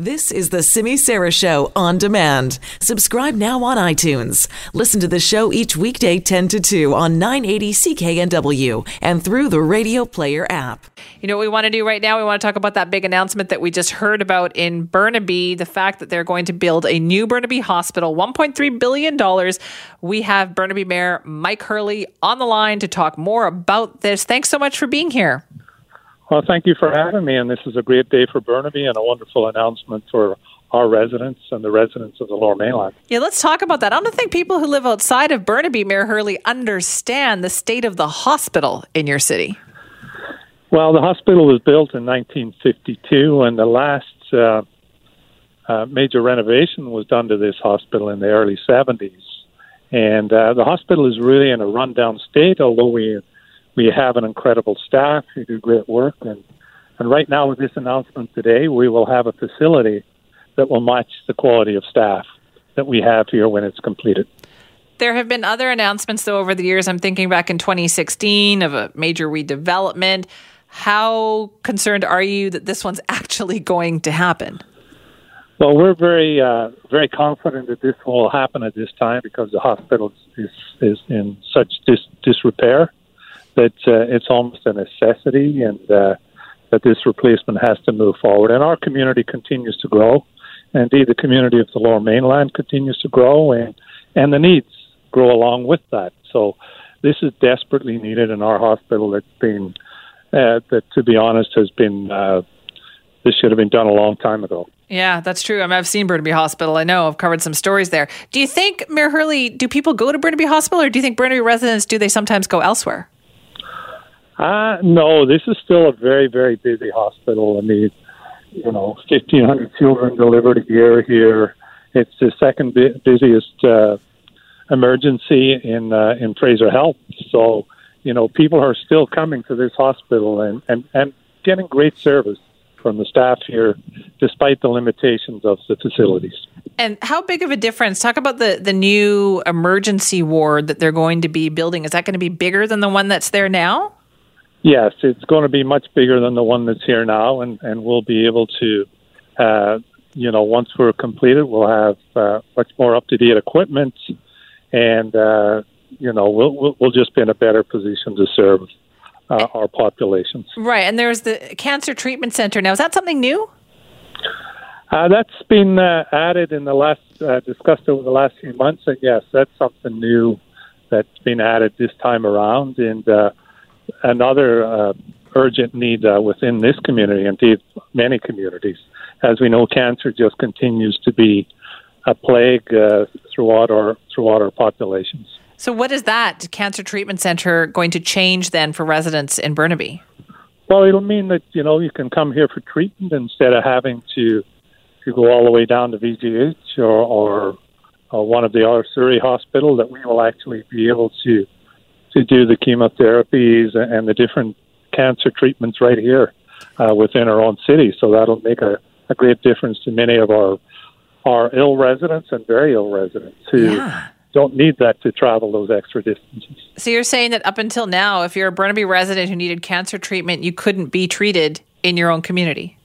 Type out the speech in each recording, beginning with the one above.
This is the Simi Sara Show on demand. Subscribe now on iTunes. Listen to the show each weekday 10 to 2 on 980 CKNW and through the Radio Player app. You know what we want to do right now? We want to talk about that big announcement that we just heard about in Burnaby the fact that they're going to build a new Burnaby hospital, $1.3 billion. We have Burnaby Mayor Mike Hurley on the line to talk more about this. Thanks so much for being here. Well, thank you for having me, and this is a great day for Burnaby and a wonderful announcement for our residents and the residents of the Lower Mainland. Yeah, let's talk about that. I don't think people who live outside of Burnaby, Mayor Hurley, understand the state of the hospital in your city. Well, the hospital was built in 1952, and the last uh, uh, major renovation was done to this hospital in the early 70s. And uh, the hospital is really in a rundown state, although we we have an incredible staff who do great work. And, and right now, with this announcement today, we will have a facility that will match the quality of staff that we have here when it's completed. There have been other announcements, though, over the years. I'm thinking back in 2016 of a major redevelopment. How concerned are you that this one's actually going to happen? Well, we're very, uh, very confident that this will happen at this time because the hospital is is in such dis- disrepair that uh, it's almost a necessity and uh, that this replacement has to move forward. And our community continues to grow. Indeed, the community of the Lower Mainland continues to grow, and, and the needs grow along with that. So this is desperately needed in our hospital that's been, uh, that to be honest, has been, uh, this should have been done a long time ago. Yeah, that's true. I mean, I've seen Burnaby Hospital. I know I've covered some stories there. Do you think, Mayor Hurley, do people go to Burnaby Hospital or do you think Burnaby residents, do they sometimes go elsewhere? Uh, no, this is still a very, very busy hospital. I mean, you know, 1,500 children delivered a year here. It's the second bu- busiest uh, emergency in uh, in Fraser Health. So, you know, people are still coming to this hospital and, and, and getting great service from the staff here, despite the limitations of the facilities. And how big of a difference? Talk about the, the new emergency ward that they're going to be building. Is that going to be bigger than the one that's there now? Yes, it's going to be much bigger than the one that's here now, and, and we'll be able to, uh, you know, once we're completed, we'll have uh, much more up to date equipment, and uh, you know, we'll, we'll we'll just be in a better position to serve uh, our populations. Right, and there's the cancer treatment center now. Is that something new? Uh, that's been uh, added in the last uh, discussed over the last few months, and yes, that's something new that's been added this time around, and. Uh, another uh, urgent need uh, within this community, indeed many communities. As we know, cancer just continues to be a plague uh, throughout our throughout our populations. So, what is that cancer treatment center going to change then for residents in Burnaby? Well, it'll mean that you know you can come here for treatment instead of having to to go all the way down to VGH or, or, or one of the other Surrey hospital. That we will actually be able to to do the chemotherapies and the different cancer treatments right here uh, within our own city. So that'll make a, a great difference to many of our our ill residents and very ill residents who yeah. don't need that to travel those extra distances. So you're saying that up until now, if you're a Burnaby resident who needed cancer treatment, you couldn't be treated in your own community.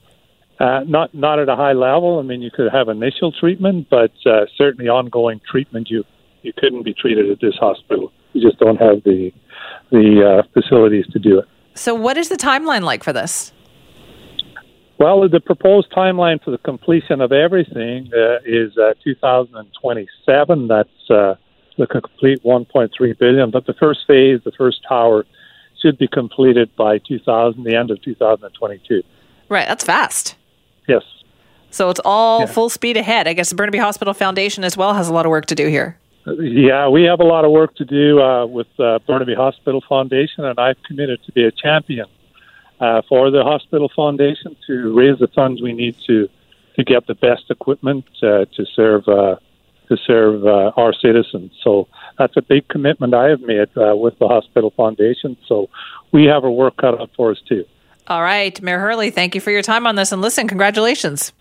Uh, not not at a high level. I mean, you could have initial treatment, but uh, certainly ongoing treatment. You you couldn't be treated at this hospital. You just don't have the the uh, facilities to do it. So, what is the timeline like for this? Well, the proposed timeline for the completion of everything uh, is uh, 2027. That's uh, the complete 1.3 billion. But the first phase, the first tower, should be completed by 2000, the end of 2022. Right, that's fast. Yes. So it's all yeah. full speed ahead. I guess the Burnaby Hospital Foundation as well has a lot of work to do here. Yeah, we have a lot of work to do uh, with uh, Burnaby Hospital Foundation, and I've committed to be a champion uh, for the hospital foundation to raise the funds we need to to get the best equipment uh, to serve uh, to serve uh, our citizens. So that's a big commitment I have made uh, with the hospital foundation. So we have our work cut out for us too. All right, Mayor Hurley, thank you for your time on this, and listen, congratulations.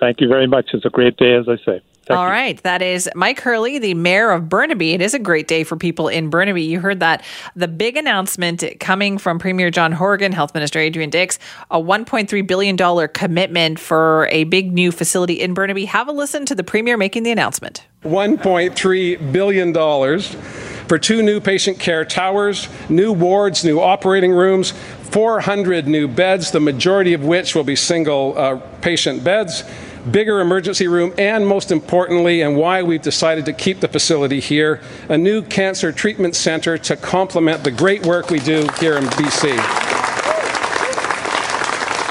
Thank you very much. It's a great day, as I say. Thank All you. right. That is Mike Hurley, the mayor of Burnaby. It is a great day for people in Burnaby. You heard that. The big announcement coming from Premier John Horgan, Health Minister Adrian Dix, a $1.3 billion commitment for a big new facility in Burnaby. Have a listen to the Premier making the announcement. $1.3 billion for two new patient care towers, new wards, new operating rooms, 400 new beds, the majority of which will be single uh, patient beds, bigger emergency room, and most importantly, and why we've decided to keep the facility here, a new cancer treatment center to complement the great work we do here in BC.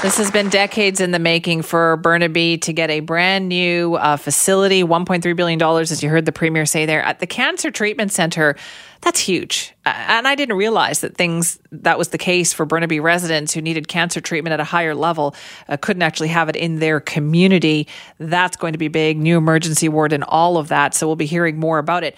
This has been decades in the making for Burnaby to get a brand new uh, facility, $1.3 billion, as you heard the Premier say there. At the Cancer Treatment Center, that's huge. Uh, and I didn't realize that things, that was the case for Burnaby residents who needed cancer treatment at a higher level, uh, couldn't actually have it in their community. That's going to be big, new emergency ward and all of that. So we'll be hearing more about it.